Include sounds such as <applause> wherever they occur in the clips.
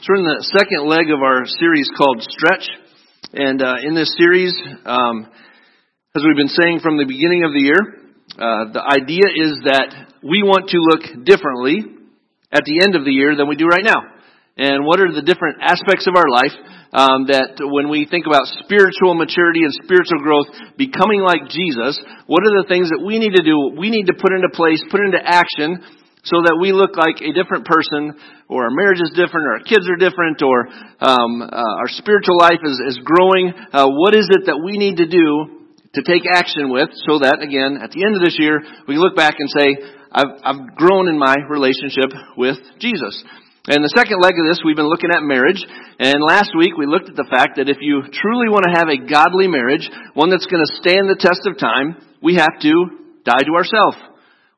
So we're in the second leg of our series called Stretch. And uh, in this series, um, as we've been saying from the beginning of the year, uh, the idea is that we want to look differently at the end of the year than we do right now. And what are the different aspects of our life um, that when we think about spiritual maturity and spiritual growth, becoming like Jesus, what are the things that we need to do? We need to put into place, put into action so that we look like a different person, or our marriage is different, or our kids are different, or um, uh, our spiritual life is, is growing. Uh, what is it that we need to do to take action with, so that again, at the end of this year, we look back and say, "I've, I've grown in my relationship with Jesus." And the second leg of this, we've been looking at marriage. And last week we looked at the fact that if you truly want to have a godly marriage, one that's going to stand the test of time, we have to die to ourselves.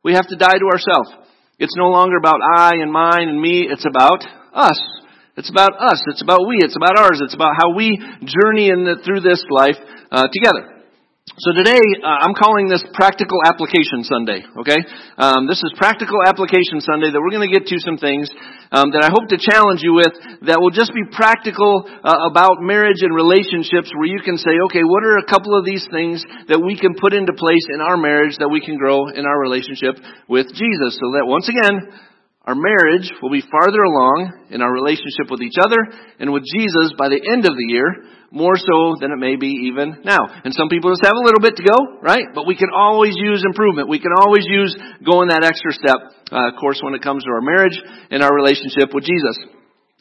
We have to die to ourselves. It's no longer about I and mine and me. It's about us. It's about us. It's about we. It's about ours. It's about how we journey in the, through this life uh, together. So today, uh, I'm calling this Practical Application Sunday, okay? Um, this is Practical Application Sunday that we're going to get to some things um, that I hope to challenge you with that will just be practical uh, about marriage and relationships where you can say, okay, what are a couple of these things that we can put into place in our marriage that we can grow in our relationship with Jesus so that once again, our marriage will be farther along in our relationship with each other and with Jesus by the end of the year, more so than it may be even now. And some people just have a little bit to go, right? But we can always use improvement. We can always use going that extra step, uh, of course, when it comes to our marriage and our relationship with Jesus.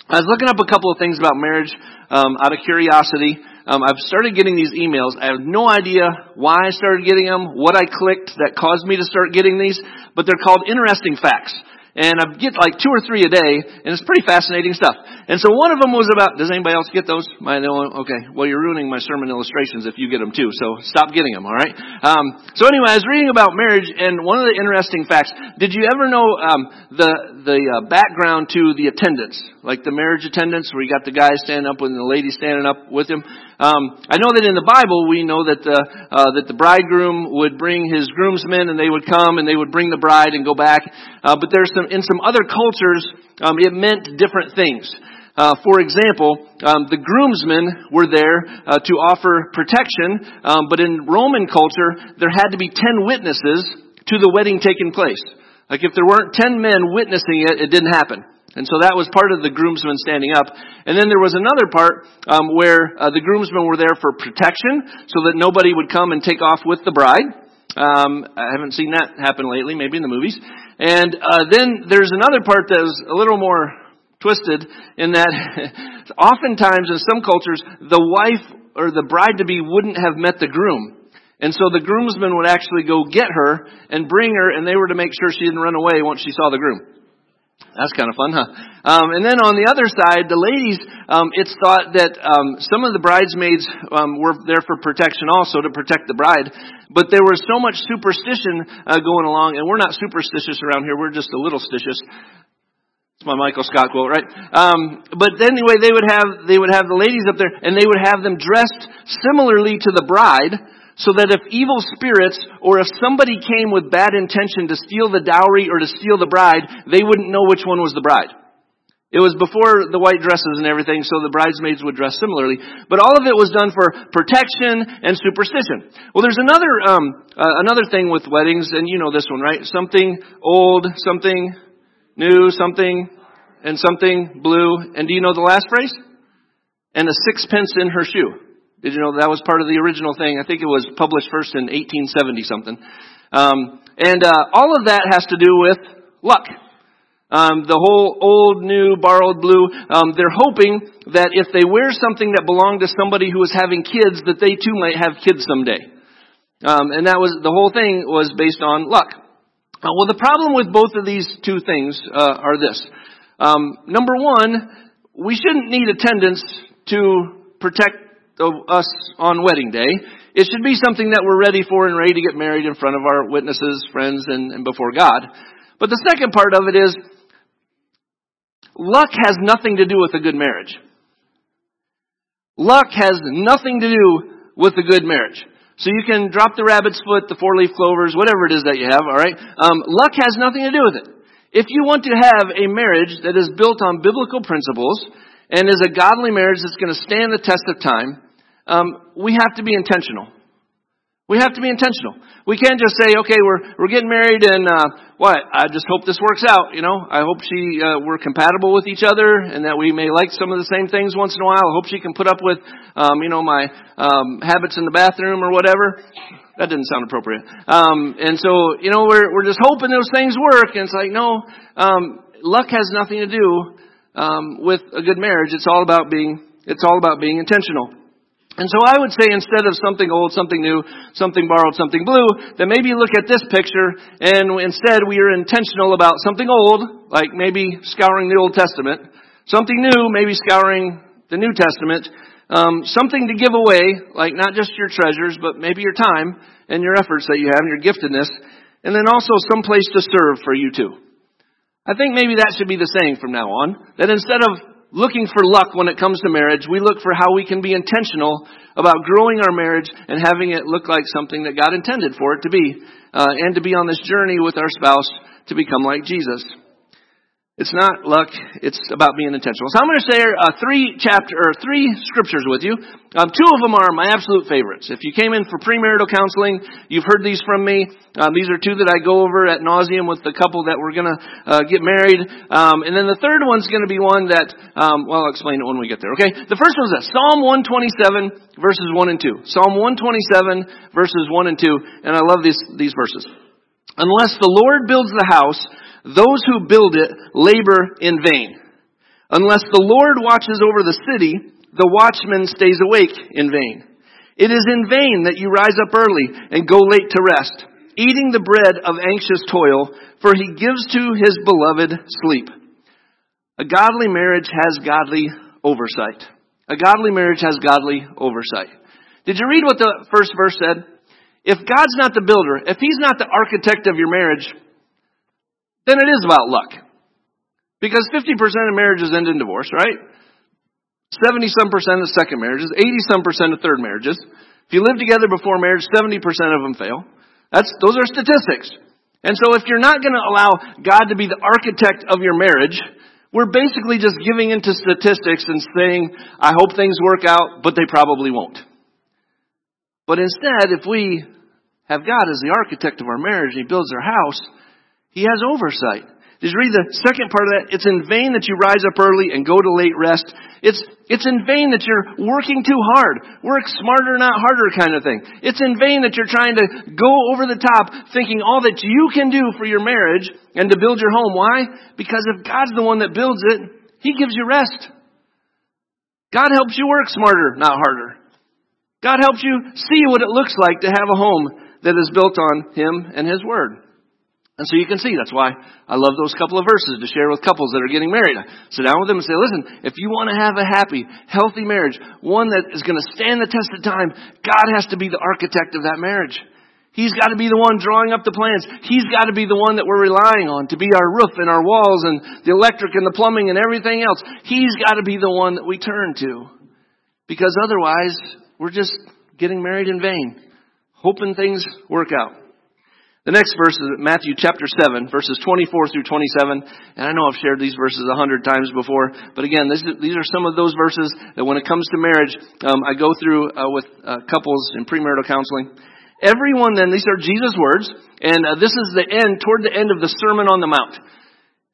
I was looking up a couple of things about marriage um, out of curiosity. Um, I've started getting these emails. I have no idea why I started getting them, what I clicked that caused me to start getting these, but they're called interesting facts and I get like two or three a day, and it's pretty fascinating stuff. And so one of them was about, does anybody else get those? My, okay, well you're ruining my sermon illustrations if you get them too, so stop getting them, alright? Um, so anyway, I was reading about marriage, and one of the interesting facts, did you ever know um, the, the uh, background to the attendance? Like the marriage attendance, where you got the guy standing up and the lady standing up with him? Um, I know that in the Bible we know that the uh, that the bridegroom would bring his groomsmen and they would come and they would bring the bride and go back. Uh, but there's some in some other cultures um, it meant different things. Uh, for example, um, the groomsmen were there uh, to offer protection, um, but in Roman culture there had to be ten witnesses to the wedding taking place. Like if there weren't ten men witnessing it, it didn't happen. And so that was part of the groomsmen standing up. And then there was another part um, where uh, the groomsmen were there for protection, so that nobody would come and take off with the bride. Um, I haven't seen that happen lately, maybe in the movies. And uh, then there's another part that is a little more twisted in that <laughs> oftentimes in some cultures the wife or the bride to be wouldn't have met the groom. And so the groomsmen would actually go get her and bring her, and they were to make sure she didn't run away once she saw the groom. That's kind of fun, huh? Um, and then on the other side, the ladies, um, it's thought that um, some of the bridesmaids um, were there for protection also to protect the bride. But there was so much superstition uh, going along, and we're not superstitious around here. We're just a little stitious. It's my Michael Scott quote, right? Um, but anyway, they would have they would have the ladies up there, and they would have them dressed similarly to the bride so that if evil spirits or if somebody came with bad intention to steal the dowry or to steal the bride, they wouldn't know which one was the bride. It was before the white dresses and everything, so the bridesmaids would dress similarly. But all of it was done for protection and superstition. Well, there's another um, uh, another thing with weddings, and you know this one, right? Something old, something new, something and something blue. And do you know the last phrase? And a sixpence in her shoe. Did you know that was part of the original thing? I think it was published first in 1870 something. Um, and uh, all of that has to do with luck. Um, the whole old, new, borrowed blue. Um, they're hoping that if they wear something that belonged to somebody who was having kids, that they too might have kids someday. Um, and that was the whole thing was based on luck. Uh, well, the problem with both of these two things uh, are this: um, number one, we shouldn't need attendance to protect us on wedding day. It should be something that we're ready for and ready to get married in front of our witnesses, friends, and, and before God. But the second part of it is, luck has nothing to do with a good marriage. Luck has nothing to do with a good marriage. So you can drop the rabbit's foot, the four leaf clovers, whatever it is that you have, alright? Um, luck has nothing to do with it. If you want to have a marriage that is built on biblical principles, and is a godly marriage that's going to stand the test of time, um, we have to be intentional. We have to be intentional. We can't just say, okay, we're, we're getting married and, uh, what? I just hope this works out, you know? I hope she, uh, we're compatible with each other and that we may like some of the same things once in a while. I hope she can put up with, um, you know, my, um, habits in the bathroom or whatever. That didn't sound appropriate. Um, and so, you know, we're, we're just hoping those things work and it's like, no, um, luck has nothing to do, um, with a good marriage. It's all about being, it's all about being intentional. And so I would say instead of something old, something new, something borrowed, something blue, then maybe look at this picture and instead we are intentional about something old, like maybe scouring the Old Testament, something new, maybe scouring the New Testament, um, something to give away, like not just your treasures, but maybe your time and your efforts that you have and your giftedness, and then also some place to serve for you too. I think maybe that should be the saying from now on, that instead of looking for luck when it comes to marriage. We look for how we can be intentional about growing our marriage and having it look like something that God intended for it to be, uh, and to be on this journey with our spouse to become like Jesus. It's not luck. It's about being intentional. So I'm going to share uh, three chapter or three scriptures with you. Um, two of them are my absolute favorites. If you came in for premarital counseling, you've heard these from me. Um, these are two that I go over at nauseum with the couple that we're going to uh, get married. Um, and then the third one's going to be one that, um, well, I'll explain it when we get there. Okay. The first one's this: Psalm 127 verses one and two. Psalm 127 verses one and two. And I love these these verses. Unless the Lord builds the house those who build it labor in vain. Unless the Lord watches over the city, the watchman stays awake in vain. It is in vain that you rise up early and go late to rest, eating the bread of anxious toil, for he gives to his beloved sleep. A godly marriage has godly oversight. A godly marriage has godly oversight. Did you read what the first verse said? If God's not the builder, if He's not the architect of your marriage, then it is about luck. Because 50% of marriages end in divorce, right? 70 some percent of second marriages, 80 some percent of third marriages. If you live together before marriage, 70% of them fail. That's, those are statistics. And so if you're not going to allow God to be the architect of your marriage, we're basically just giving into statistics and saying, I hope things work out, but they probably won't. But instead, if we have God as the architect of our marriage and He builds our house, he has oversight. Did you read the second part of that? It's in vain that you rise up early and go to late rest. It's, it's in vain that you're working too hard. Work smarter, not harder kind of thing. It's in vain that you're trying to go over the top thinking all that you can do for your marriage and to build your home. Why? Because if God's the one that builds it, He gives you rest. God helps you work smarter, not harder. God helps you see what it looks like to have a home that is built on Him and His Word. And so you can see that's why I love those couple of verses to share with couples that are getting married. I sit down with them and say, listen, if you want to have a happy, healthy marriage, one that is going to stand the test of time, God has to be the architect of that marriage. He's got to be the one drawing up the plans. He's got to be the one that we're relying on to be our roof and our walls and the electric and the plumbing and everything else. He's got to be the one that we turn to. Because otherwise, we're just getting married in vain, hoping things work out. The next verse is Matthew chapter 7, verses 24 through 27. And I know I've shared these verses a hundred times before, but again, is, these are some of those verses that when it comes to marriage, um, I go through uh, with uh, couples in premarital counseling. Everyone then, these are Jesus' words, and uh, this is the end, toward the end of the Sermon on the Mount.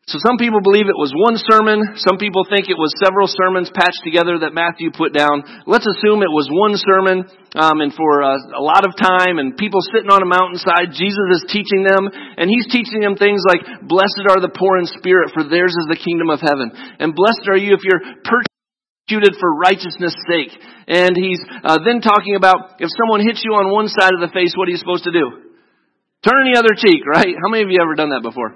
So some people believe it was one sermon. Some people think it was several sermons patched together that Matthew put down. Let's assume it was one sermon, um, and for uh, a lot of time, and people sitting on a mountainside. Jesus is teaching them, and he's teaching them things like, "Blessed are the poor in spirit, for theirs is the kingdom of heaven." And blessed are you if you're persecuted for righteousness' sake. And he's uh, then talking about if someone hits you on one side of the face, what are you supposed to do? Turn the other cheek, right? How many of you ever done that before?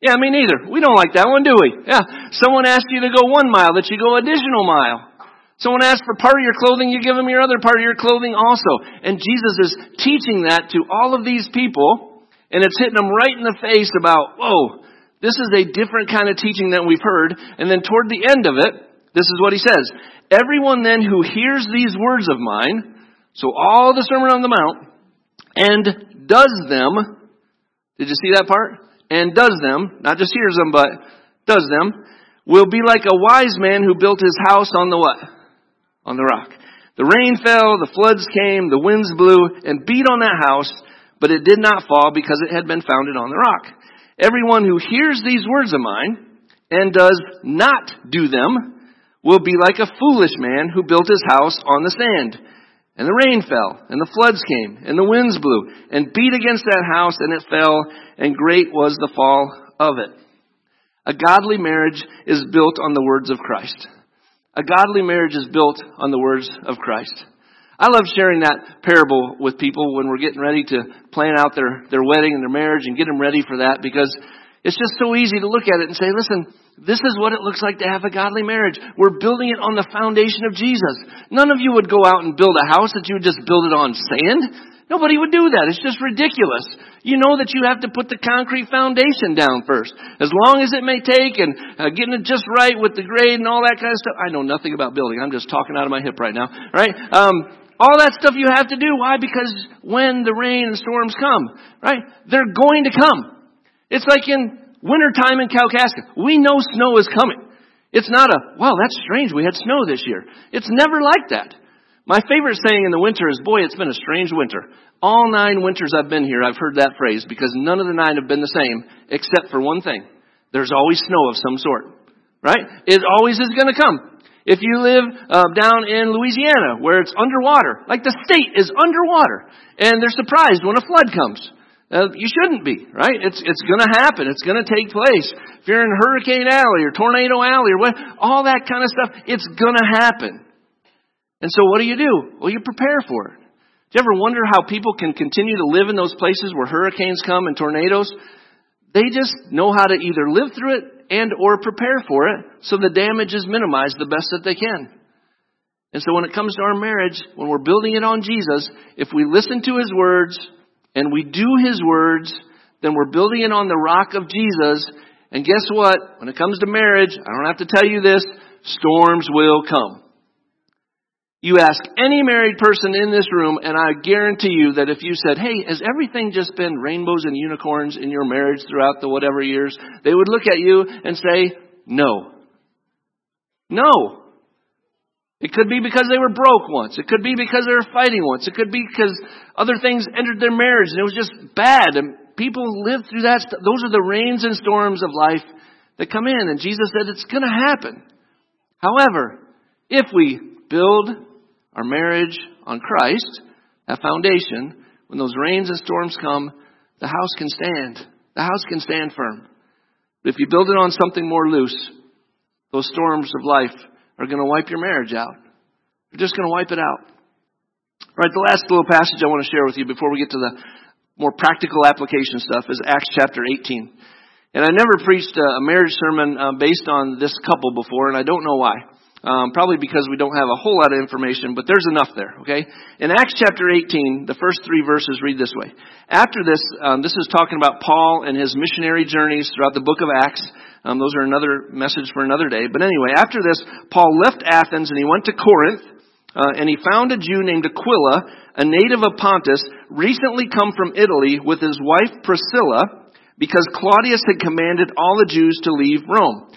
Yeah, me neither. We don't like that one, do we? Yeah. Someone asks you to go one mile, that you go additional mile. Someone asks for part of your clothing, you give them your other part of your clothing also. And Jesus is teaching that to all of these people, and it's hitting them right in the face about, whoa, this is a different kind of teaching than we've heard. And then toward the end of it, this is what he says. Everyone then who hears these words of mine, so all the Sermon on the Mount, and does them, did you see that part? And does them, not just hears them, but does them, will be like a wise man who built his house on the what? On the rock. The rain fell, the floods came, the winds blew and beat on that house, but it did not fall because it had been founded on the rock. Everyone who hears these words of mine and does not do them will be like a foolish man who built his house on the sand. And the rain fell, and the floods came, and the winds blew, and beat against that house, and it fell, and great was the fall of it. A godly marriage is built on the words of Christ. A godly marriage is built on the words of Christ. I love sharing that parable with people when we're getting ready to plan out their, their wedding and their marriage and get them ready for that because it's just so easy to look at it and say, listen, this is what it looks like to have a godly marriage. We're building it on the foundation of Jesus. None of you would go out and build a house that you would just build it on sand. Nobody would do that. It's just ridiculous. You know that you have to put the concrete foundation down first. As long as it may take and uh, getting it just right with the grade and all that kind of stuff. I know nothing about building. I'm just talking out of my hip right now. Right? Um, all that stuff you have to do. Why? Because when the rain and storms come, right? They're going to come. It's like in wintertime in Kalkaska. We know snow is coming. It's not a, wow, that's strange. We had snow this year. It's never like that. My favorite saying in the winter is, boy, it's been a strange winter. All nine winters I've been here, I've heard that phrase because none of the nine have been the same except for one thing. There's always snow of some sort. Right? It always is going to come. If you live uh, down in Louisiana where it's underwater, like the state is underwater, and they're surprised when a flood comes. Uh, you shouldn't be, right? It's, it's gonna happen. It's gonna take place. If you're in Hurricane Alley or Tornado Alley or what, all that kind of stuff, it's gonna happen. And so what do you do? Well, you prepare for it. Do you ever wonder how people can continue to live in those places where hurricanes come and tornadoes? They just know how to either live through it and or prepare for it so the damage is minimized the best that they can. And so when it comes to our marriage, when we're building it on Jesus, if we listen to His words, and we do His words, then we're building it on the rock of Jesus. And guess what? When it comes to marriage, I don't have to tell you this, storms will come. You ask any married person in this room, and I guarantee you that if you said, hey, has everything just been rainbows and unicorns in your marriage throughout the whatever years? They would look at you and say, no. No. It could be because they were broke once. It could be because they were fighting once. It could be because other things entered their marriage and it was just bad. And people live through that. Those are the rains and storms of life that come in. And Jesus said it's going to happen. However, if we build our marriage on Christ, that foundation, when those rains and storms come, the house can stand. The house can stand firm. But if you build it on something more loose, those storms of life are going to wipe your marriage out. They're just going to wipe it out. All right, the last little passage I want to share with you before we get to the more practical application stuff is Acts chapter 18. And I never preached a marriage sermon uh, based on this couple before, and I don't know why. Um, probably because we don't have a whole lot of information, but there's enough there, okay? In Acts chapter 18, the first three verses read this way. After this, um, this is talking about Paul and his missionary journeys throughout the book of Acts. Um, those are another message for another day. But anyway, after this, Paul left Athens and he went to Corinth, uh, and he found a Jew named Aquila, a native of Pontus, recently come from Italy with his wife Priscilla, because Claudius had commanded all the Jews to leave Rome.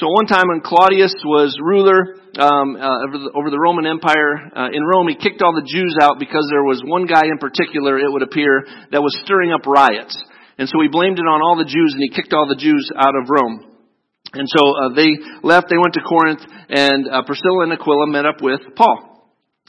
So one time when Claudius was ruler um, uh, over, the, over, the, Roman Empire uh, in Rome, he kicked all the Jews out because there was one guy in particular, it would appear, that was stirring up riots. And so he blamed it on all the Jews and he kicked all the Jews out of Rome. And so uh, they left, they went to Corinth, and uh, Priscilla and Aquila met up with Paul.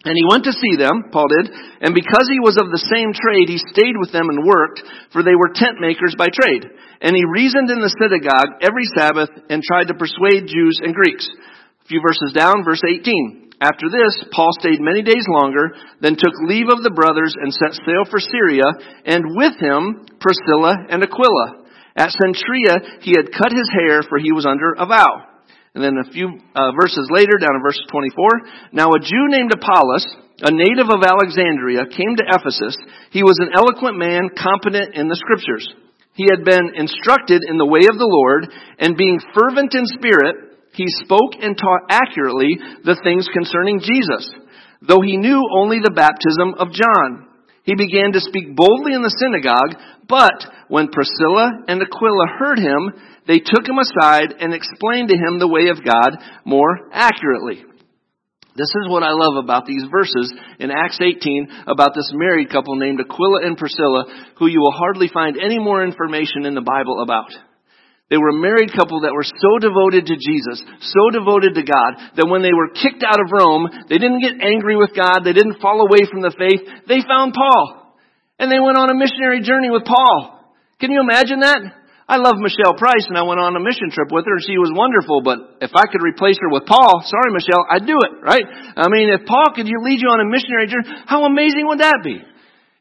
And he went to see them, Paul did, and because he was of the same trade, he stayed with them and worked, for they were tent makers by trade. And he reasoned in the synagogue every Sabbath and tried to persuade Jews and Greeks. A few verses down, verse 18. After this, Paul stayed many days longer, then took leave of the brothers and set sail for Syria, and with him Priscilla and Aquila. At Cenchrea, he had cut his hair, for he was under a vow. And then a few uh, verses later, down in verse 24, now a Jew named Apollos, a native of Alexandria, came to Ephesus. He was an eloquent man, competent in the scriptures. He had been instructed in the way of the Lord, and being fervent in spirit, he spoke and taught accurately the things concerning Jesus, though he knew only the baptism of John. He began to speak boldly in the synagogue, but when Priscilla and Aquila heard him, they took him aside and explained to him the way of God more accurately. This is what I love about these verses in Acts 18 about this married couple named Aquila and Priscilla, who you will hardly find any more information in the Bible about. They were a married couple that were so devoted to Jesus, so devoted to God, that when they were kicked out of Rome, they didn't get angry with God, they didn't fall away from the faith, they found Paul. And they went on a missionary journey with Paul. Can you imagine that? I love Michelle Price and I went on a mission trip with her and she was wonderful, but if I could replace her with Paul, sorry Michelle, I'd do it, right? I mean, if Paul could lead you on a missionary journey, how amazing would that be?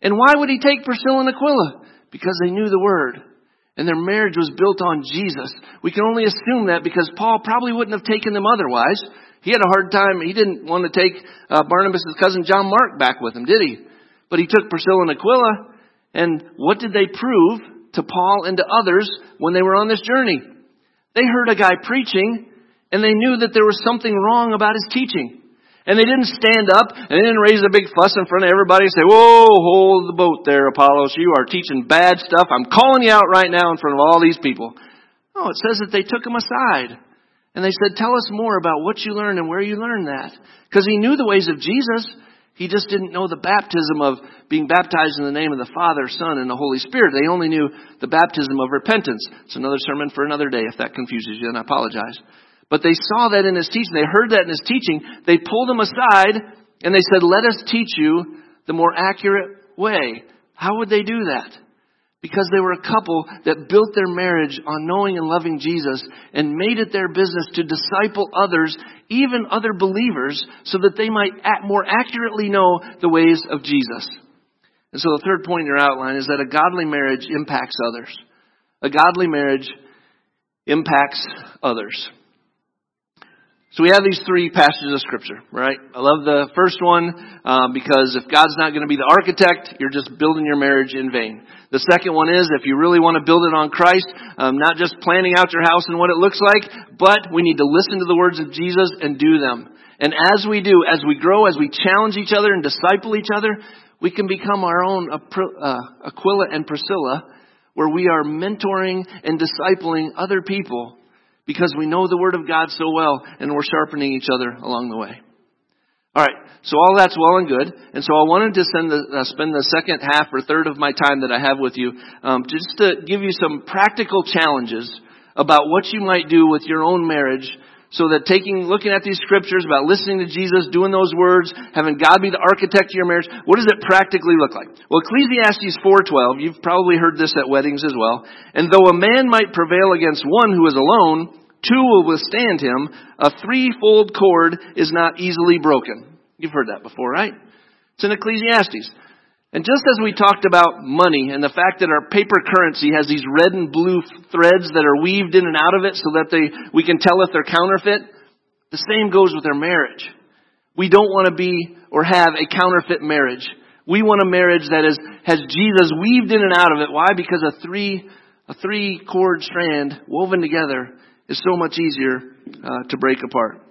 And why would he take Priscilla and Aquila? Because they knew the Word. And their marriage was built on Jesus. We can only assume that because Paul probably wouldn't have taken them otherwise. He had a hard time. He didn't want to take uh, Barnabas' cousin John Mark back with him, did he? But he took Priscilla and Aquila. And what did they prove? to Paul and to others when they were on this journey. They heard a guy preaching and they knew that there was something wrong about his teaching. And they didn't stand up and they didn't raise a big fuss in front of everybody and say, Whoa, hold the boat there, Apollos. You are teaching bad stuff. I'm calling you out right now in front of all these people. No, it says that they took him aside. And they said, Tell us more about what you learned and where you learned that. Because he knew the ways of Jesus. He just didn't know the baptism of being baptized in the name of the Father, Son, and the Holy Spirit. They only knew the baptism of repentance. It's another sermon for another day if that confuses you, and I apologize. But they saw that in his teaching. They heard that in his teaching. They pulled him aside and they said, Let us teach you the more accurate way. How would they do that? Because they were a couple that built their marriage on knowing and loving Jesus and made it their business to disciple others, even other believers, so that they might more accurately know the ways of Jesus. And so the third point in your outline is that a godly marriage impacts others. A godly marriage impacts others. So we have these three passages of scripture, right? I love the first one um, because if God's not going to be the architect, you're just building your marriage in vain. The second one is if you really want to build it on Christ, um, not just planning out your house and what it looks like, but we need to listen to the words of Jesus and do them. And as we do, as we grow, as we challenge each other and disciple each other, we can become our own uh, Aquila and Priscilla, where we are mentoring and discipling other people because we know the Word of God so well and we're sharpening each other along the way. All right, so all that's well and good, and so I wanted to the, uh, spend the second half or third of my time that I have with you um, just to give you some practical challenges about what you might do with your own marriage so that taking, looking at these scriptures about listening to Jesus, doing those words, having God be the architect of your marriage, what does it practically look like? Well, Ecclesiastes 4.12, you've probably heard this at weddings as well. And though a man might prevail against one who is alone, two will withstand him. A threefold cord is not easily broken. You've heard that before, right? It's in Ecclesiastes. And just as we talked about money and the fact that our paper currency has these red and blue threads that are weaved in and out of it so that they, we can tell if they're counterfeit, the same goes with our marriage. We don't want to be or have a counterfeit marriage. We want a marriage that is, has Jesus weaved in and out of it. Why? Because a three, a three cord strand woven together is so much easier uh, to break apart.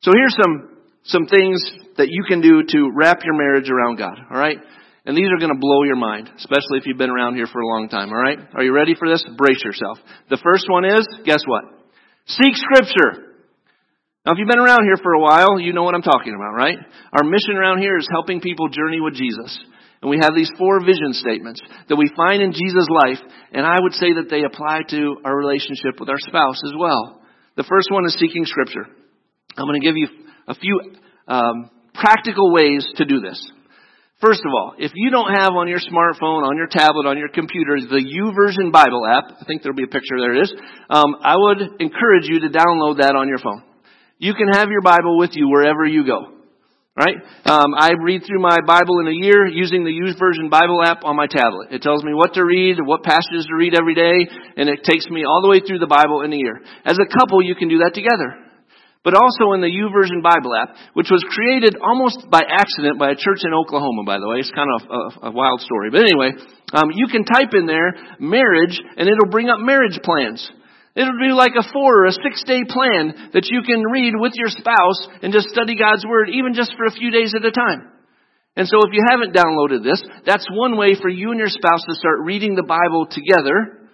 So here's some, some things that you can do to wrap your marriage around God. All right? And these are going to blow your mind, especially if you've been around here for a long time, alright? Are you ready for this? Brace yourself. The first one is, guess what? Seek Scripture. Now, if you've been around here for a while, you know what I'm talking about, right? Our mission around here is helping people journey with Jesus. And we have these four vision statements that we find in Jesus' life, and I would say that they apply to our relationship with our spouse as well. The first one is seeking Scripture. I'm going to give you a few um, practical ways to do this. First of all, if you don't have on your smartphone, on your tablet, on your computer, the YouVersion Bible app, I think there'll be a picture, there it is, um, I would encourage you to download that on your phone. You can have your Bible with you wherever you go. Right? Um, I read through my Bible in a year using the YouVersion Bible app on my tablet. It tells me what to read, what passages to read every day, and it takes me all the way through the Bible in a year. As a couple, you can do that together but also in the YouVersion Bible app, which was created almost by accident by a church in Oklahoma, by the way. It's kind of a, a wild story. But anyway, um, you can type in there marriage, and it'll bring up marriage plans. It'll be like a four or a six day plan that you can read with your spouse and just study God's Word, even just for a few days at a time. And so if you haven't downloaded this, that's one way for you and your spouse to start reading the Bible together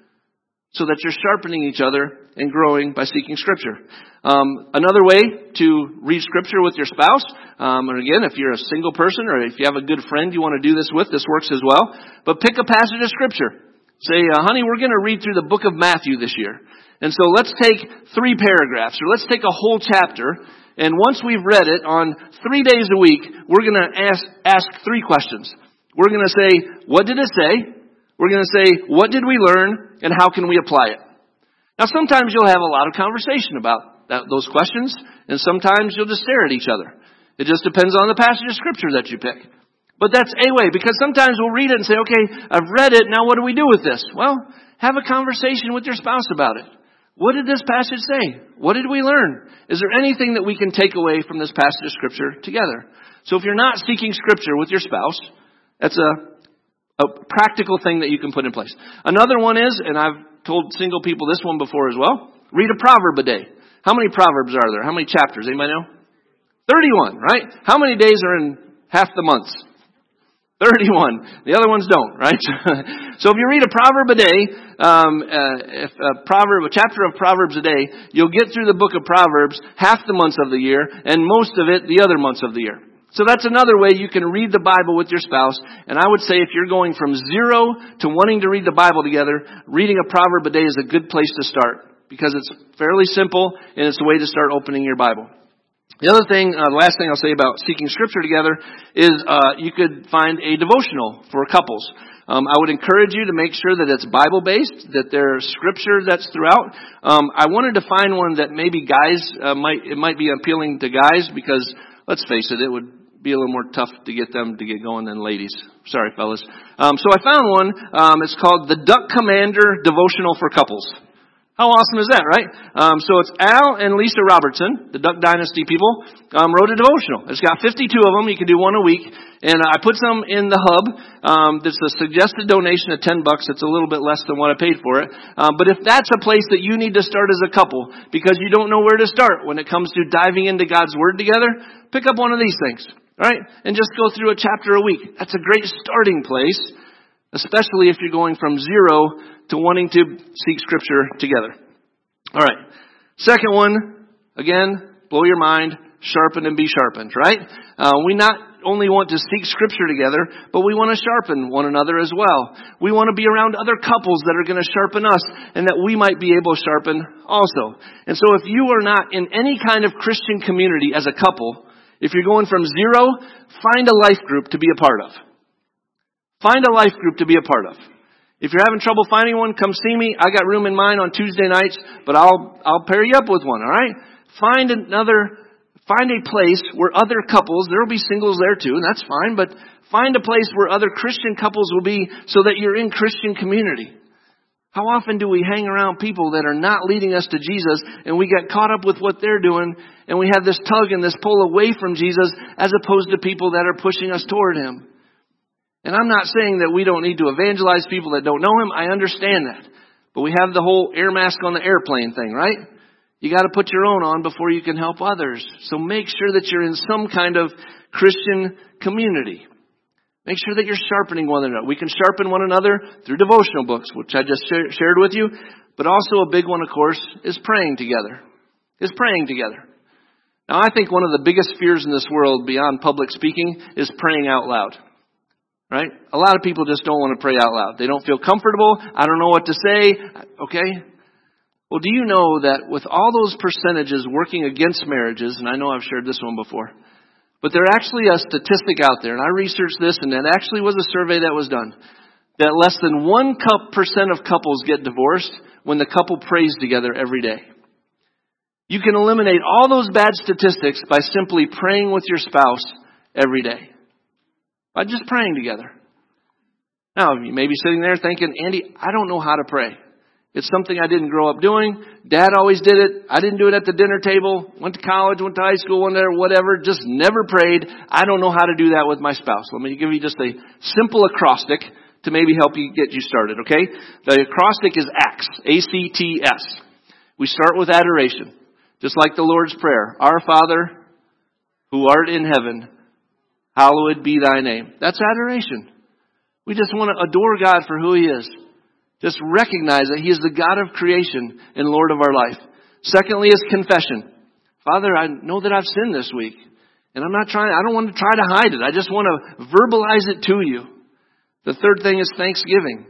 so that you're sharpening each other and growing by seeking Scripture. Um, another way to read Scripture with your spouse, um, and again, if you're a single person or if you have a good friend you want to do this with, this works as well. But pick a passage of Scripture. Say, uh, honey, we're going to read through the book of Matthew this year. And so let's take three paragraphs, or let's take a whole chapter, and once we've read it on three days a week, we're going to ask, ask three questions. We're going to say, what did it say? We're going to say, what did we learn, and how can we apply it? Now, sometimes you'll have a lot of conversation about that, those questions, and sometimes you'll just stare at each other. It just depends on the passage of scripture that you pick. But that's a way, because sometimes we'll read it and say, okay, I've read it, now what do we do with this? Well, have a conversation with your spouse about it. What did this passage say? What did we learn? Is there anything that we can take away from this passage of scripture together? So if you're not seeking scripture with your spouse, that's a, a practical thing that you can put in place. Another one is, and I've told single people this one before as well, read a proverb a day. How many proverbs are there? How many chapters? Anybody know? 31, right? How many days are in half the months? 31. The other ones don't, right? <laughs> so if you read a proverb a day, um, uh, a proverb, a chapter of Proverbs a day, you'll get through the book of Proverbs half the months of the year, and most of it the other months of the year. So that's another way you can read the Bible with your spouse. And I would say if you're going from zero to wanting to read the Bible together, reading a proverb a day is a good place to start because it's fairly simple and it's a way to start opening your Bible. The other thing, uh, the last thing I'll say about seeking scripture together is uh, you could find a devotional for couples. Um, I would encourage you to make sure that it's Bible based, that there's scripture that's throughout. Um, I wanted to find one that maybe guys uh, might it might be appealing to guys because let's face it, it would be a little more tough to get them to get going than ladies. Sorry, fellas. Um, so I found one. Um, it's called the Duck Commander Devotional for Couples. How awesome is that, right? Um, so it's Al and Lisa Robertson, the Duck Dynasty people, um, wrote a devotional. It's got 52 of them. You can do one a week. And I put some in the hub. Um, there's a suggested donation of 10 bucks. It's a little bit less than what I paid for it. Um, but if that's a place that you need to start as a couple because you don't know where to start when it comes to diving into God's Word together, pick up one of these things, right? And just go through a chapter a week. That's a great starting place, especially if you're going from zero to wanting to seek scripture together. All right. Second one, again, blow your mind, sharpen and be sharpened, right? Uh, we not only want to seek scripture together, but we want to sharpen one another as well. We want to be around other couples that are going to sharpen us and that we might be able to sharpen also. And so if you are not in any kind of Christian community as a couple, if you're going from zero, find a life group to be a part of. Find a life group to be a part of. If you're having trouble finding one, come see me. I got room in mine on Tuesday nights, but I'll, I'll pair you up with one, alright? Find another, find a place where other couples, there'll be singles there too, and that's fine, but find a place where other Christian couples will be so that you're in Christian community. How often do we hang around people that are not leading us to Jesus and we get caught up with what they're doing and we have this tug and this pull away from Jesus as opposed to people that are pushing us toward Him? And I'm not saying that we don't need to evangelize people that don't know Him. I understand that. But we have the whole air mask on the airplane thing, right? You gotta put your own on before you can help others. So make sure that you're in some kind of Christian community. Make sure that you're sharpening one another. We can sharpen one another through devotional books, which I just shared with you. But also a big one, of course, is praying together. Is praying together. Now I think one of the biggest fears in this world beyond public speaking is praying out loud. Right? A lot of people just don't want to pray out loud. They don't feel comfortable. I don't know what to say. Okay? Well, do you know that with all those percentages working against marriages, and I know I've shared this one before, but there's actually a statistic out there, and I researched this, and it actually was a survey that was done, that less than 1% of couples get divorced when the couple prays together every day. You can eliminate all those bad statistics by simply praying with your spouse every day. By just praying together. Now, you may be sitting there thinking, Andy, I don't know how to pray. It's something I didn't grow up doing. Dad always did it. I didn't do it at the dinner table. Went to college, went to high school, went there, whatever. Just never prayed. I don't know how to do that with my spouse. Let me give you just a simple acrostic to maybe help you get you started, okay? The acrostic is ACTS. A-C-T-S. We start with adoration. Just like the Lord's Prayer. Our Father, who art in heaven, Hallowed be thy name. That's adoration. We just want to adore God for who he is. Just recognize that He is the God of creation and Lord of our life. Secondly is confession. Father, I know that I've sinned this week. And I'm not trying, I don't want to try to hide it. I just want to verbalize it to you. The third thing is thanksgiving.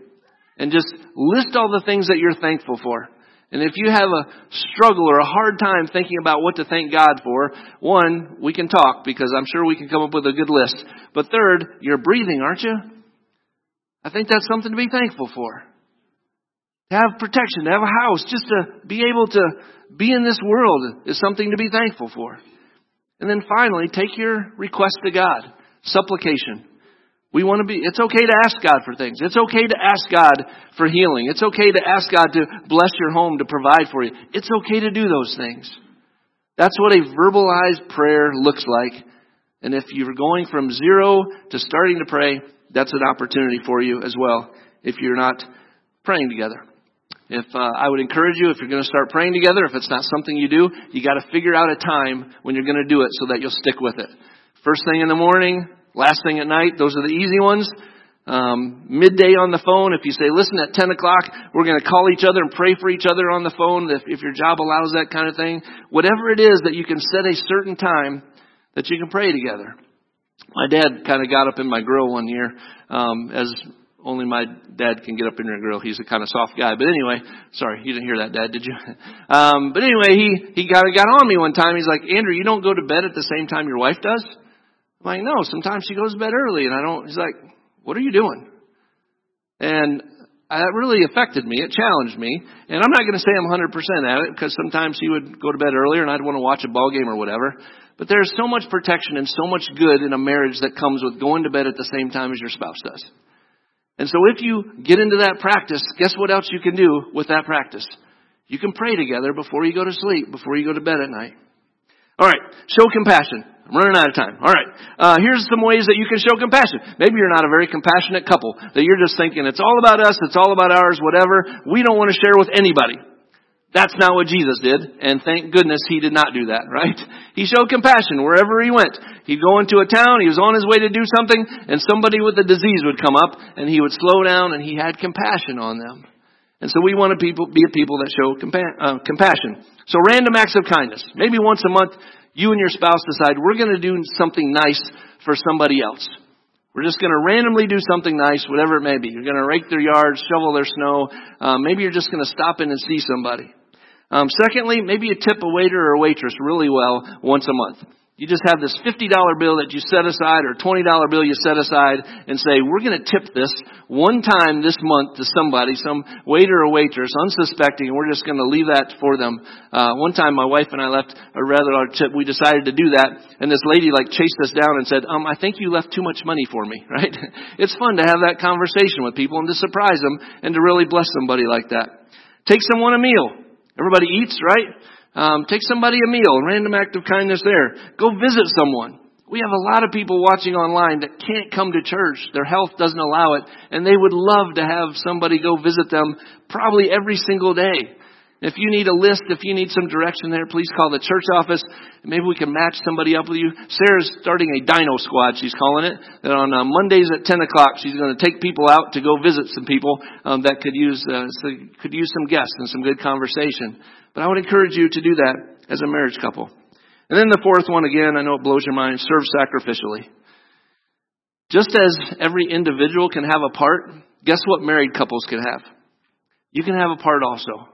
And just list all the things that you're thankful for. And if you have a struggle or a hard time thinking about what to thank God for, one, we can talk because I'm sure we can come up with a good list. But third, you're breathing, aren't you? I think that's something to be thankful for. To have protection, to have a house, just to be able to be in this world is something to be thankful for. And then finally, take your request to God. Supplication. We want to be, it's okay to ask God for things. It's okay to ask God for healing. It's okay to ask God to bless your home, to provide for you. It's okay to do those things. That's what a verbalized prayer looks like. And if you're going from zero to starting to pray, that's an opportunity for you as well if you're not praying together. If uh, I would encourage you, if you're going to start praying together, if it's not something you do, you got to figure out a time when you're going to do it so that you'll stick with it. First thing in the morning, last thing at night, those are the easy ones. Um, midday on the phone, if you say, listen, at 10 o'clock, we're going to call each other and pray for each other on the phone, if, if your job allows that kind of thing. Whatever it is that you can set a certain time that you can pray together. My dad kind of got up in my grill one year, um, as only my dad can get up in your grill. He's a kind of soft guy. But anyway, sorry, you didn't hear that, Dad, did you? <laughs> Um, but anyway, he he got got on me one time. He's like, Andrew, you don't go to bed at the same time your wife does. I'm like, no. Sometimes she goes to bed early, and I don't. He's like, what are you doing? And that really affected me. It challenged me. And I'm not going to say I'm 100% at it because sometimes he would go to bed earlier and I'd want to watch a ball game or whatever. But there's so much protection and so much good in a marriage that comes with going to bed at the same time as your spouse does. And so if you get into that practice, guess what else you can do with that practice? You can pray together before you go to sleep, before you go to bed at night. All right, show compassion. I'm running out of time. All right, uh, here's some ways that you can show compassion. Maybe you're not a very compassionate couple, that you're just thinking it's all about us, it's all about ours, whatever. We don't want to share with anybody. That's not what Jesus did, and thank goodness he did not do that, right? He showed compassion wherever he went. He'd go into a town, he was on his way to do something, and somebody with a disease would come up, and he would slow down, and he had compassion on them. And so we want to be a people that show uh, compassion. So random acts of kindness. Maybe once a month, you and your spouse decide we're going to do something nice for somebody else. We're just going to randomly do something nice, whatever it may be. You're going to rake their yard, shovel their snow. Um, maybe you're just going to stop in and see somebody. Um, secondly, maybe you tip a waiter or a waitress really well once a month. You just have this $50 bill that you set aside or $20 bill you set aside and say, we're going to tip this one time this month to somebody, some waiter or waitress, unsuspecting, and we're just going to leave that for them. Uh, one time my wife and I left a rather large tip. We decided to do that, and this lady like chased us down and said, um, I think you left too much money for me, <laughs> right? it's fun to have that conversation with people and to surprise them and to really bless somebody like that. Take someone a meal. Everybody eats, right? Um, take somebody a meal, random act of kindness there. Go visit someone. We have a lot of people watching online that can't come to church. Their health doesn't allow it, and they would love to have somebody go visit them probably every single day. If you need a list, if you need some direction there, please call the church office. Maybe we can match somebody up with you. Sarah's starting a dino squad, she's calling it. That on uh, Mondays at 10 o'clock, she's going to take people out to go visit some people um, that could use, uh, could use some guests and some good conversation. But I would encourage you to do that as a marriage couple. And then the fourth one, again, I know it blows your mind, serve sacrificially. Just as every individual can have a part, guess what married couples can have? You can have a part also.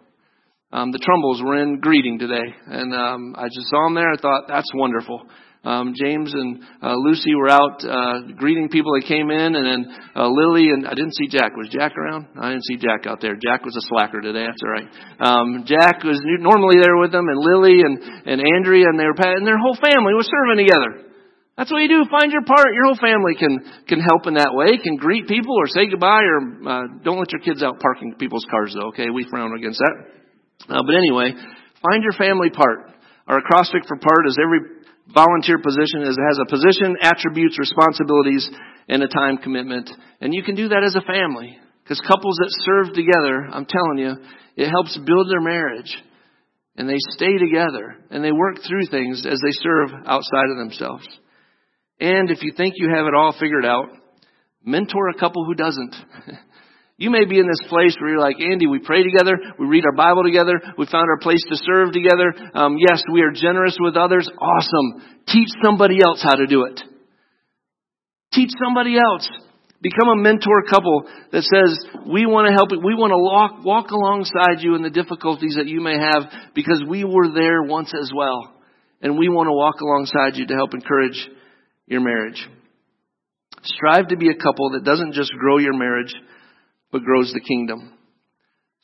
Um, the Trumbles were in greeting today, and um, I just saw them there. I thought that's wonderful. Um, James and uh, Lucy were out uh, greeting people that came in, and then uh, Lily and I didn't see Jack. Was Jack around? I didn't see Jack out there. Jack was a slacker today. That's all right. Um, Jack was normally there with them, and Lily and and Andrea, and they were and their whole family was serving together. That's what you do. Find your part. Your whole family can can help in that way. Can greet people or say goodbye, or uh, don't let your kids out parking people's cars though. Okay, we frown against that. Uh, but anyway, find your family part. Our acrostic for part is every volunteer position is, has a position, attributes, responsibilities, and a time commitment. And you can do that as a family. Because couples that serve together, I'm telling you, it helps build their marriage. And they stay together. And they work through things as they serve outside of themselves. And if you think you have it all figured out, mentor a couple who doesn't. <laughs> You may be in this place where you're like, Andy, we pray together, we read our Bible together, we found our place to serve together. Um, yes, we are generous with others. Awesome. Teach somebody else how to do it. Teach somebody else. Become a mentor couple that says, we want to help you. We want to walk, walk alongside you in the difficulties that you may have because we were there once as well. And we want to walk alongside you to help encourage your marriage. Strive to be a couple that doesn't just grow your marriage, but grows the kingdom.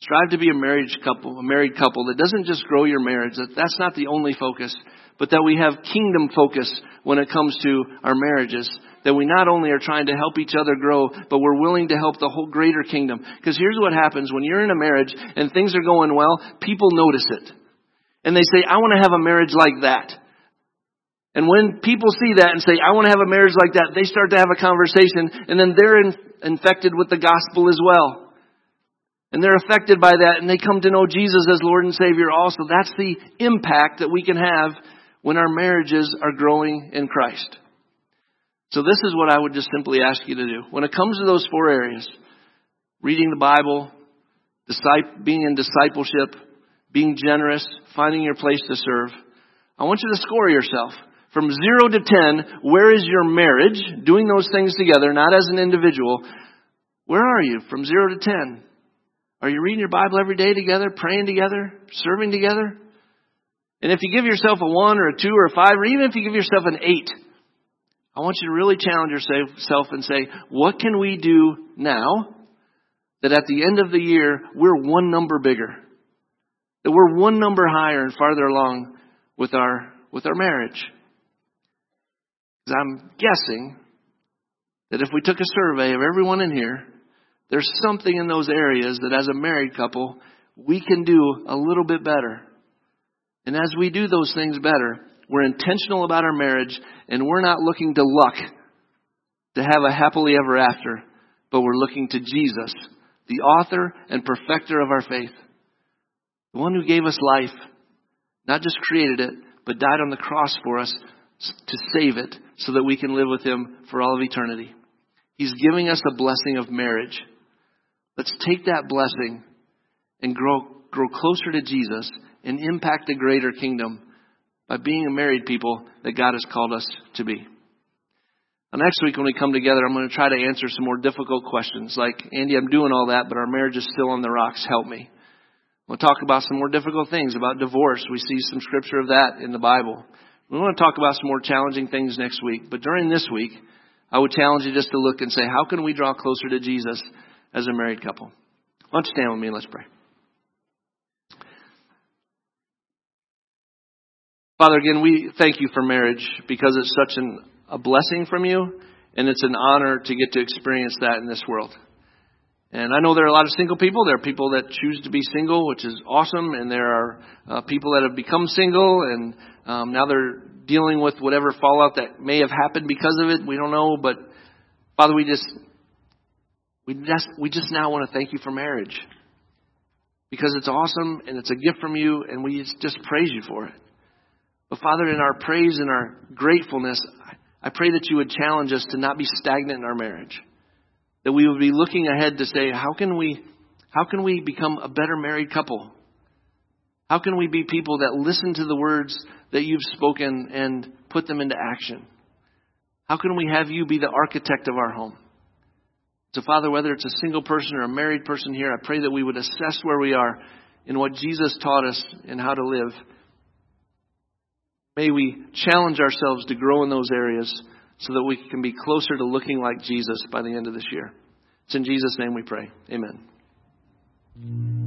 Strive to be a marriage couple, a married couple that doesn't just grow your marriage. That that's not the only focus, but that we have kingdom focus when it comes to our marriages. That we not only are trying to help each other grow, but we're willing to help the whole greater kingdom. Because here's what happens when you're in a marriage and things are going well, people notice it. And they say, I want to have a marriage like that. And when people see that and say, I want to have a marriage like that, they start to have a conversation and then they're in, infected with the gospel as well. And they're affected by that and they come to know Jesus as Lord and Savior also. That's the impact that we can have when our marriages are growing in Christ. So this is what I would just simply ask you to do. When it comes to those four areas, reading the Bible, being in discipleship, being generous, finding your place to serve, I want you to score yourself. From zero to ten, where is your marriage? Doing those things together, not as an individual. Where are you from zero to ten? Are you reading your Bible every day together, praying together, serving together? And if you give yourself a one or a two or a five, or even if you give yourself an eight, I want you to really challenge yourself and say, what can we do now that at the end of the year, we're one number bigger? That we're one number higher and farther along with our, with our marriage? I'm guessing that if we took a survey of everyone in here, there's something in those areas that as a married couple, we can do a little bit better. And as we do those things better, we're intentional about our marriage and we're not looking to luck to have a happily ever after, but we're looking to Jesus, the author and perfecter of our faith, the one who gave us life, not just created it, but died on the cross for us to save it so that we can live with Him for all of eternity. He's giving us a blessing of marriage. Let's take that blessing and grow, grow closer to Jesus and impact the greater kingdom by being a married people that God has called us to be. Now, next week when we come together, I'm going to try to answer some more difficult questions like, Andy, I'm doing all that, but our marriage is still on the rocks. Help me. We'll talk about some more difficult things about divorce. We see some scripture of that in the Bible. We want to talk about some more challenging things next week. But during this week, I would challenge you just to look and say, how can we draw closer to Jesus as a married couple? Why don't you stand with me and let's pray. Father, again, we thank you for marriage because it's such an, a blessing from you, and it's an honor to get to experience that in this world. And I know there are a lot of single people. There are people that choose to be single, which is awesome. And there are uh, people that have become single, and um, now they're dealing with whatever fallout that may have happened because of it. We don't know, but Father, we just we just we just now want to thank you for marriage because it's awesome and it's a gift from you, and we just praise you for it. But Father, in our praise and our gratefulness, I pray that you would challenge us to not be stagnant in our marriage that we would be looking ahead to say, how can we, how can we become a better married couple? How can we be people that listen to the words that you've spoken and put them into action? How can we have you be the architect of our home? So, Father, whether it's a single person or a married person here, I pray that we would assess where we are in what Jesus taught us and how to live. May we challenge ourselves to grow in those areas so that we can be closer to looking like Jesus by the end of this year. It's in Jesus' name we pray. Amen.